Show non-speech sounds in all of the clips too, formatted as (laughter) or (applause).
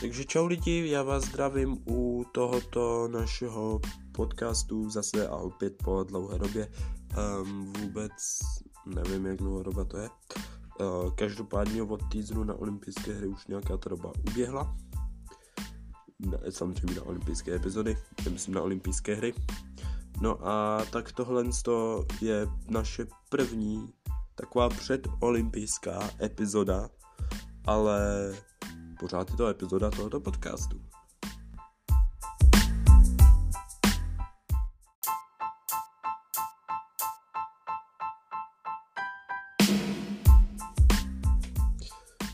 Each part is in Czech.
Takže čau lidi, já vás zdravím u tohoto našeho podcastu zase a opět po dlouhé době. Um, vůbec nevím, jak dlouhá doba to je. Uh, každopádně od týdnu na olympijské hry už nějaká ta doba uběhla. Ne, samozřejmě na olympijské epizody, myslím na olympijské hry. No a tak tohle je naše první taková předolympijská epizoda, ale pořád je to epizoda tohoto podcastu.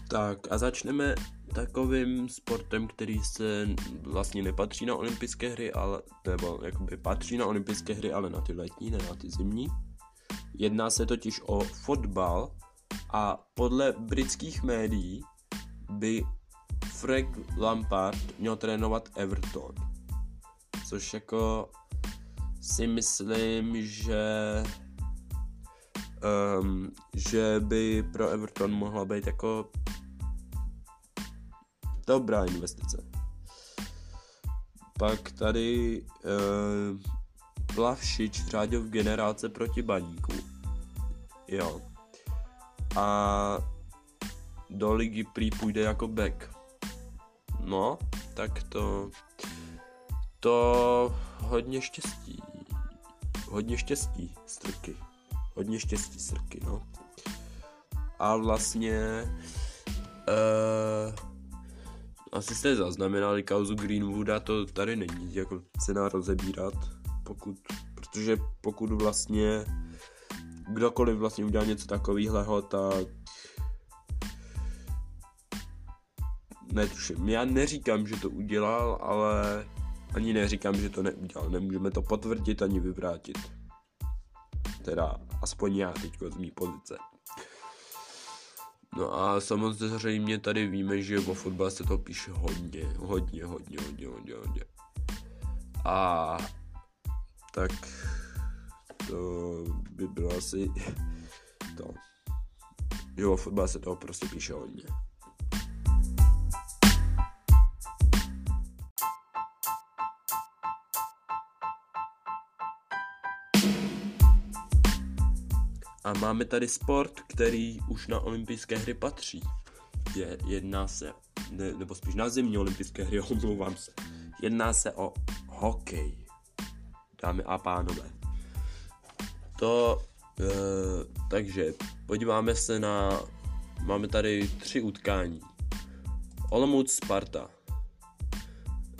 Tak a začneme takovým sportem, který se vlastně nepatří na olympijské hry, ale, nebo jakoby patří na olympijské hry, ale na ty letní, ne na ty zimní. Jedná se totiž o fotbal a podle britských médií by Frank Lampard měl trénovat Everton. Což jako si myslím, že um, že by pro Everton mohla být jako dobrá investice. Pak tady uh, Plavšič řádil v generálce proti baníku. Jo. A do ligy prý půjde jako back. No, tak to... To hodně štěstí. Hodně štěstí, strky. Hodně štěstí, strky, no. A vlastně... Uh, asi jste zaznamenali kauzu Greenwooda, to tady není jako cena rozebírat, pokud, protože pokud vlastně kdokoliv vlastně udělá něco takového, tak netuším. Já neříkám, že to udělal, ale ani neříkám, že to neudělal. Nemůžeme to potvrdit ani vyvrátit. Teda aspoň já teďko z mý pozice. No a samozřejmě tady víme, že o fotbale se to píše hodně, hodně, hodně, hodně, hodně, hodně. A tak to by bylo asi to. Jo, o fotbale se toho prostě píše hodně. A máme tady sport, který už na olympijské hry patří. Je, jedná se, ne, nebo spíš na zimní olympijské hry, (laughs) omlouvám se. Jedná se o hokej, dámy a pánové. To, e, takže podíváme se na, máme tady tři utkání. Olomouc Sparta.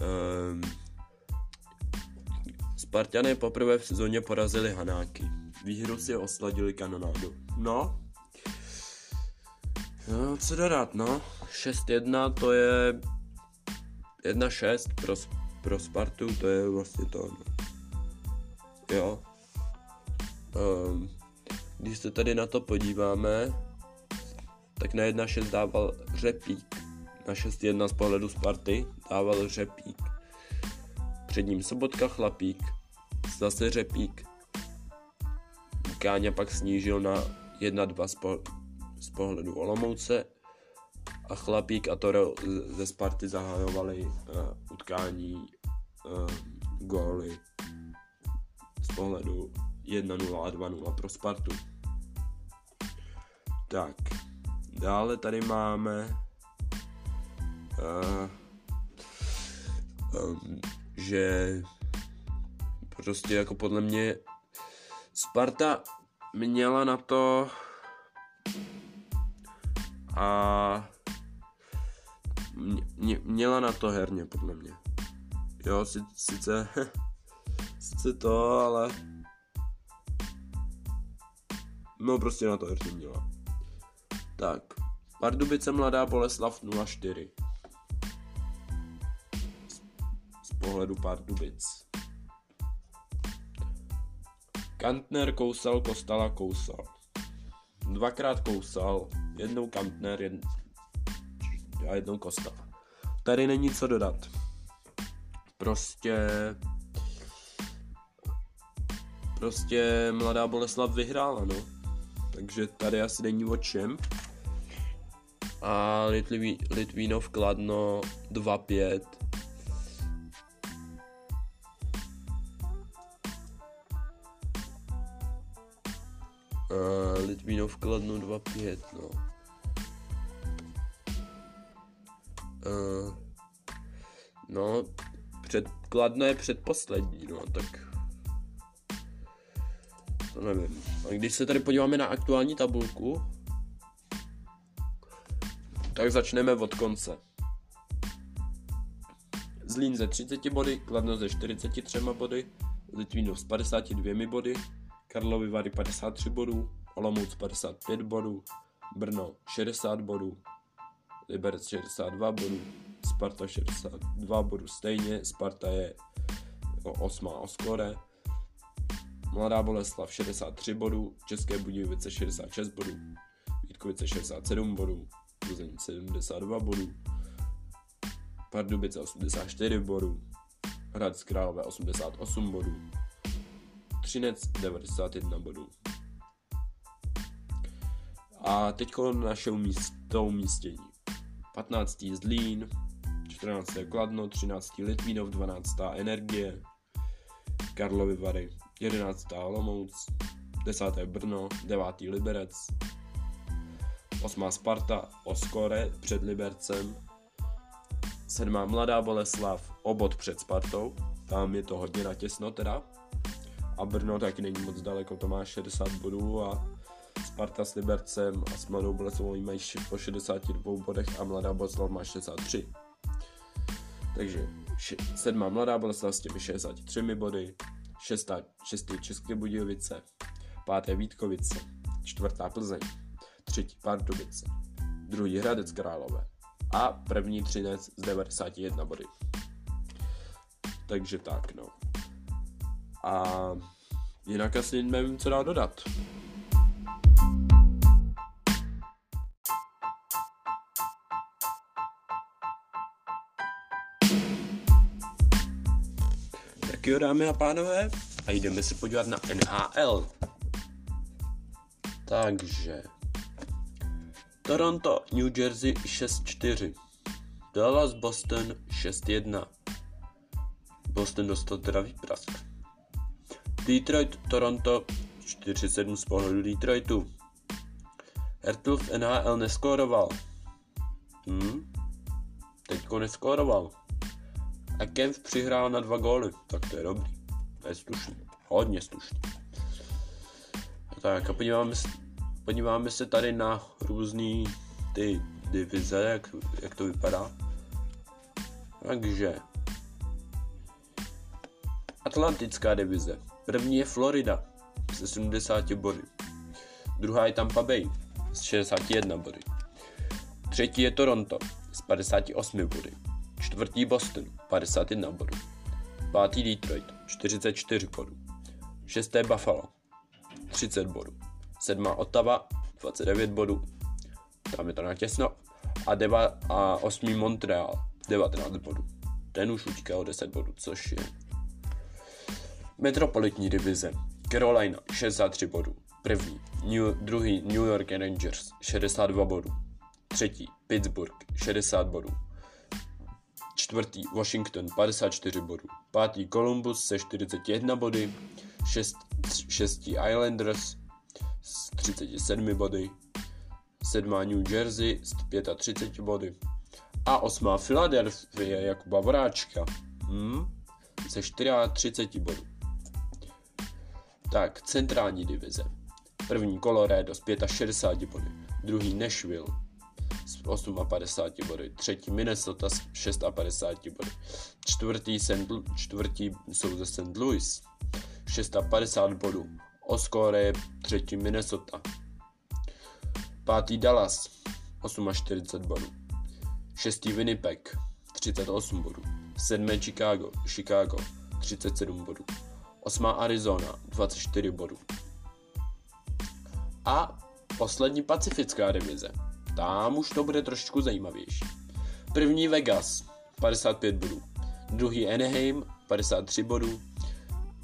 E, Spartané poprvé v sezóně porazili Hanáky výhru si osladili kanonádu. No. No, co dodat, no. 6-1 to je 1-6 pro, pro Spartu, to je vlastně to, no. Jo. Um, když se tady na to podíváme, tak na 1-6 dával Řepík. Na 6-1 z pohledu Sparty dával Řepík. Před ním Sobotka Chlapík, zase Řepík, Káňa pak snížil na 1-2 z, z pohledu Olomouce a Chlapík a Toro ze Sparty zahajovali uh, utkání uh, góly z pohledu 1-0 a 2-0 pro Spartu. Tak, dále tady máme uh, um, že prostě jako podle mě Sparta měla na to a mě, měla na to herně, podle mě. Jo, sice, (laughs) sice to, ale no prostě na to herně měla. Tak, Pardubice Mladá Boleslav 04. Z, z pohledu Pardubic. Kantner kousal, Kostala kousal. Dvakrát kousal, jednou Kantner jed... a jednou Kostala. Tady není co dodat. Prostě... Prostě mladá Boleslav vyhrála, no. Takže tady asi není o čem. a Litví, Litvínov Kladno 2-5. Uh, Litvínov Kladno 2-5, no. Uh, no, před, Kladno je předposlední, no, tak to nevím. A když se tady podíváme na aktuální tabulku, tak začneme od konce. Zlín ze 30 body, Kladno ze 43 body, Litvínov s 52 body, Karlovy Vary 53 bodů, Olomouc 55 bodů, Brno 60 bodů, Liberec 62 bodů, Sparta 62 bodů stejně, Sparta je 8 o skore, Mladá Boleslav 63 bodů, České Budějovice 66 bodů, Vítkovice 67 bodů, Plzeň 72 bodů, Pardubice 84 bodů, Hradec Králové 88 bodů, Třinec 91 bodů. A teď naše umístění. umístění. 15. Zlín, 14. Kladno, 13. Litvínov, 12. Energie, Karlovy Vary, 11. Olomouc, 10. Brno, 9. Liberec, 8. Sparta, Oskore před Libercem, 7. Mladá Boleslav, obod před Spartou, tam je to hodně natěsno teda, a Brno taky není moc daleko, to má 60 bodů a Sparta s Libercem a s Mladou Boleslavou mají po 62 bodech a Mladá Boleslav má 63. Takže sedmá Mladá Boleslav s těmi 63 body, šestá, šestý České Budějovice, páté Vítkovice, čtvrtá Plzeň, třetí Pardubice, druhý Hradec Králové a první Třinec z 91 body. Takže tak, no. A jinak asi nevím, co dál dodat. Tak jo, dámy a pánové, a jdeme se podívat na NHL. Takže... Toronto, New Jersey 6-4. Dallas, Boston 6-1. Boston dostal teda výprask. Detroit, Toronto 4-7 z pohledu Detroitu. Hertl v NHL neskóroval. Hm? Teďko neskóroval. A Kempf přihrál na dva góly, tak to je dobrý. To je slušný. Hodně slušný. Tak a podíváme se, podíváme se tady na různé ty divize, jak, jak to vypadá. Takže Atlantická divize. První je Florida se 70 body. Druhá je Tampa Bay s 61 body. Třetí je Toronto s 58 body. Čtvrtý Boston 51 bodů. Pátý Detroit 44 bodů. Šesté Buffalo 30 bodů. Sedmá Ottawa 29 bodů. Tam je to natěsno. A, deva, a osmý Montreal 19 bodů. Ten už utíká o 10 bodů, což je Metropolitní divize. Carolina 63 bodů. První. New, druhý New York Rangers 62 bodů. Třetí Pittsburgh 60 bodů. Čtvrtý Washington 54 bodů. Pátý Columbus se 41 body. Šest, šestí Islanders s 37 body. Sedmá New Jersey s 35 body. A osmá Philadelphia Jakuba Voráčka hmm, se 34 bodů. Tak, centrální divize. První Colorado s 65 body, druhý Nashville s 58 body, třetí Minnesota s 56 body, čtvrtý, St. čtvrtý jsou ze St. Louis 650 bodů, Oscore je třetí Minnesota, pátý Dallas 48 bodů, šestý Winnipeg 38 bodů, sedmé Chicago, Chicago 37 bodů, 8. Arizona 24 bodů. A poslední pacifická divize. Tam už to bude trošku zajímavější. První Vegas 55 bodů. Druhý Anaheim 53 bodů.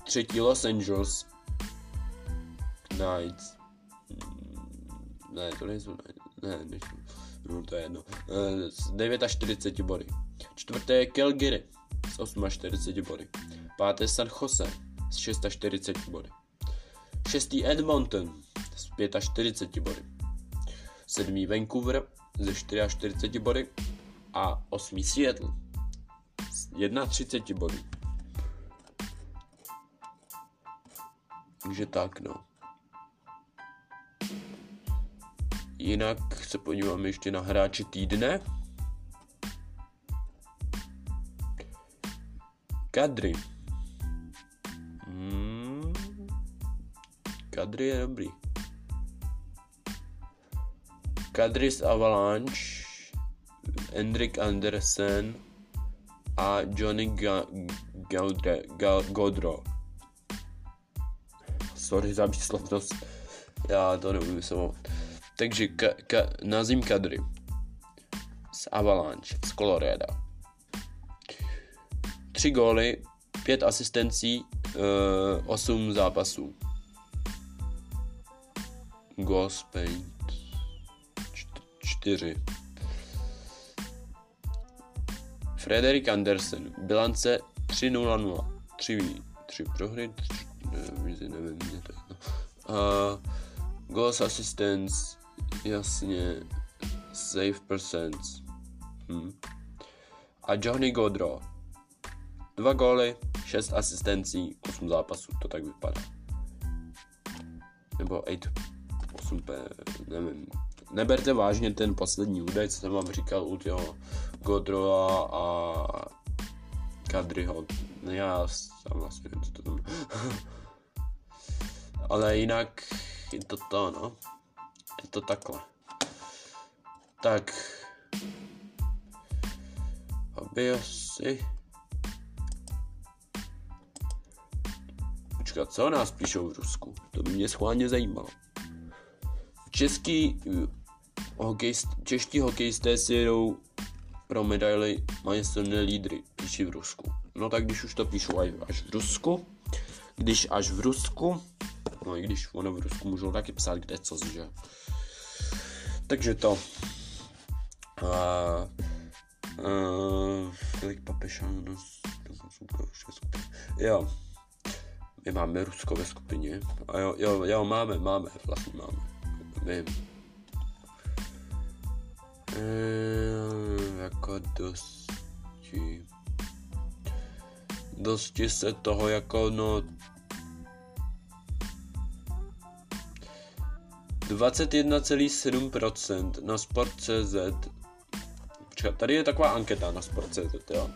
Třetí Los Angeles Knights. Ne, to nejsou Ne, nejsou. no to je jedno, s 49 body. Čtvrté je Calgary s 48 body. Páté San Jose s 640 body. Šestý Edmonton s 45 body. Sedmý Vancouver ze 44 body a osmý Seattle s 31 body. Takže tak no. Jinak se podívám ještě na hráče týdne. Kadry. Hmm. Kadry je dobrý. Kadris Avalanche, Hendrik Andersen a Johnny Godro. Sorry za výslovnost, já to nebudu vyslovovat. Takže ka- ka- nazím Kadri z Avalanche z Colorado. Tři góly, pět asistencí, eh, osm zápasů. Gospel. 4. Frederik Andersen, bilance 3-0-0. 3, 3 prohry, 3, nevím, nevím, mě to jedno. A goals assistance, jasně, save percent. Hm. A Johnny Godro, 2 góly, 6 asistencí, 8 zápasů, to tak vypadá. Nebo 8, 8 nevím, Neberte vážně ten poslední údaj, co jsem vám říkal u těho Godroa a Kadryho. Já sám vlastně nevím, co to tam (laughs) Ale jinak je to to, no. Je to takhle. Tak. Aby asi... Počkat, co nás píšou v Rusku? To by mě schválně zajímalo. Český hokejist, čeští hokejisté si jedou pro medaily mají silné lídry, píší v Rusku. No tak když už to píšu až, v Rusku, když až v Rusku, no i když ono v Rusku můžou taky psát kde co, že? Takže to. A, a, Filip Papešan, no, jo. My máme Rusko ve skupině. A jo, jo, jo, máme, máme, vlastně máme. Vím. Ehm, jako dosti... Dosti se toho jako no... 21,7% na Sport.cz Počkat, tady je taková anketa na Sport.cz, jo.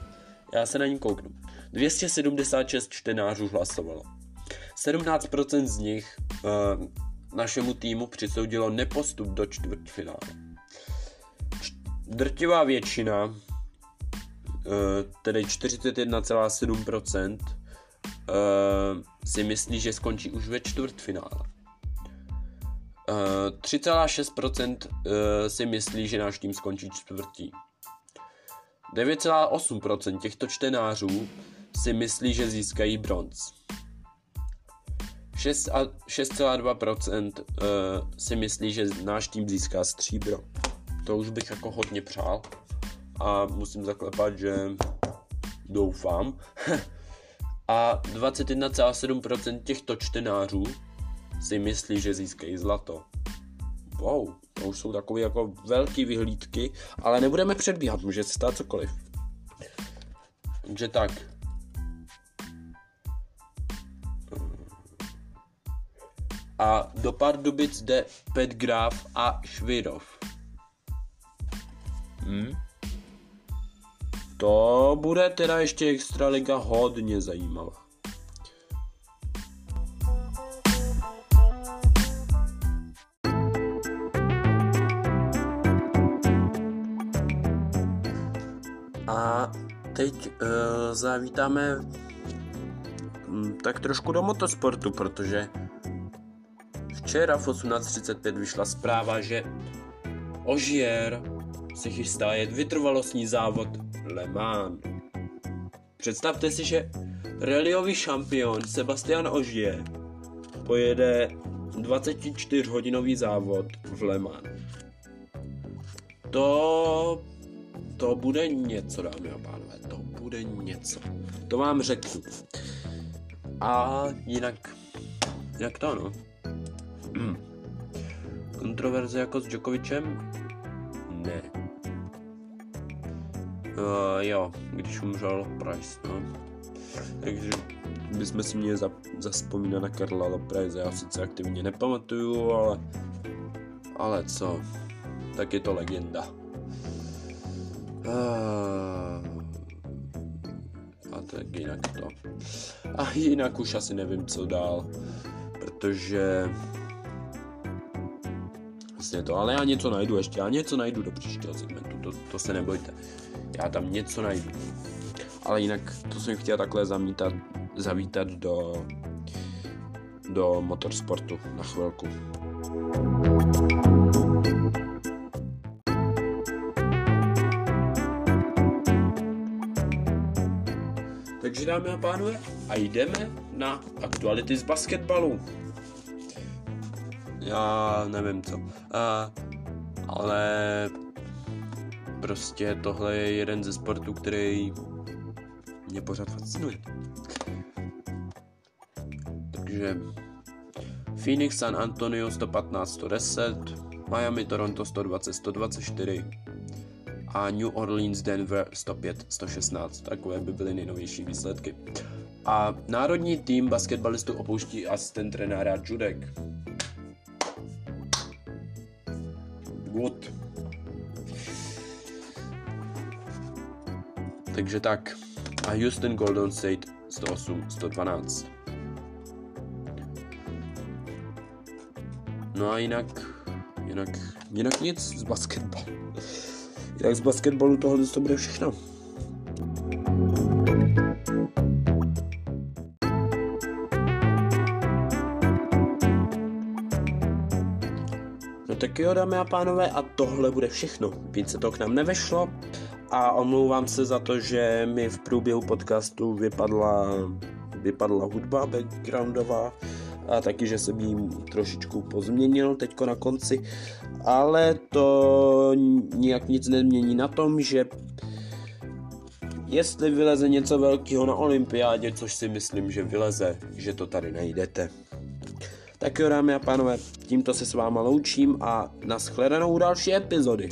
Já se na ní kouknu. 276 čtenářů hlasovalo. 17% z nich uh, našemu týmu přisoudilo nepostup do čtvrtfinále. Drtivá většina, uh, tedy 41,7%, uh, si myslí, že skončí už ve čtvrtfinále. Uh, 3,6% uh, si myslí, že náš tým skončí čtvrtý. 9,8% těchto čtenářů si myslí, že získají bronz. 6,2% uh, si myslí, že náš tým získá stříbro. To už bych jako hodně přál a musím zaklepat, že doufám. (laughs) a 21,7% těchto čtenářů si myslí, že získají zlato. Wow, to už jsou takové jako velké vyhlídky, ale nebudeme předbíhat, může se stát cokoliv. Takže tak. A do Pardubic jde Pet Graf a Švirov. Hmm? To bude teda ještě Extraliga hodně zajímavá. A teď uh, zavítáme um, tak trošku do motosportu, protože včera v 18.35 vyšla zpráva, že Ožier se chystá jet vytrvalostní závod Le Mans. Představte si, že rallyový šampion Sebastian Ogier pojede 24-hodinový závod v Le Mans. to, to bude něco, dámy a pánové, to bude něco. To vám řeknu. A jinak, jak to no? Kontroverze jako s Djokovicem? Uh, jo, když umřel Price, no. Takže bychom si měli za, zaspomínat na Karla Lopreze, já sice aktivně nepamatuju, ale ale co, tak je to legenda. Uh, a tak jinak to. A jinak už asi nevím, co dál, protože vlastně to, ale já něco najdu ještě, já něco najdu do příštího segmentu, to, to se nebojte. Já tam něco najdu. Ale jinak to jsem chtěl takhle zamítat, zavítat do, do motorsportu na chvilku. Takže dámy a pánové, a jdeme na aktuality z basketbalu. Já nevím co, a, ale prostě tohle je jeden ze sportů, který mě pořád fascinuje. Takže Phoenix, San Antonio 115, 110, Miami, Toronto 120, 124 a New Orleans, Denver 105, 116. Takové by byly nejnovější výsledky. A národní tým basketbalistů opouští asistent trenéra Judek. Good. Takže tak. A Houston Golden State 108, 112. No a jinak, jinak, jinak nic z basketbalu. (laughs) Jinak z basketbalu tohle to bude všechno. Tak jo, dámy a pánové, a tohle bude všechno. Více to k nám nevešlo a omlouvám se za to, že mi v průběhu podcastu vypadla, vypadla hudba backgroundová, a taky, že jsem jí trošičku pozměnil teďko na konci, ale to nijak nic nemění na tom, že jestli vyleze něco velkého na olympiádě, což si myslím, že vyleze, že to tady najdete. Tak jo, dámy a pánové, tímto se s váma loučím a naschledanou další epizody.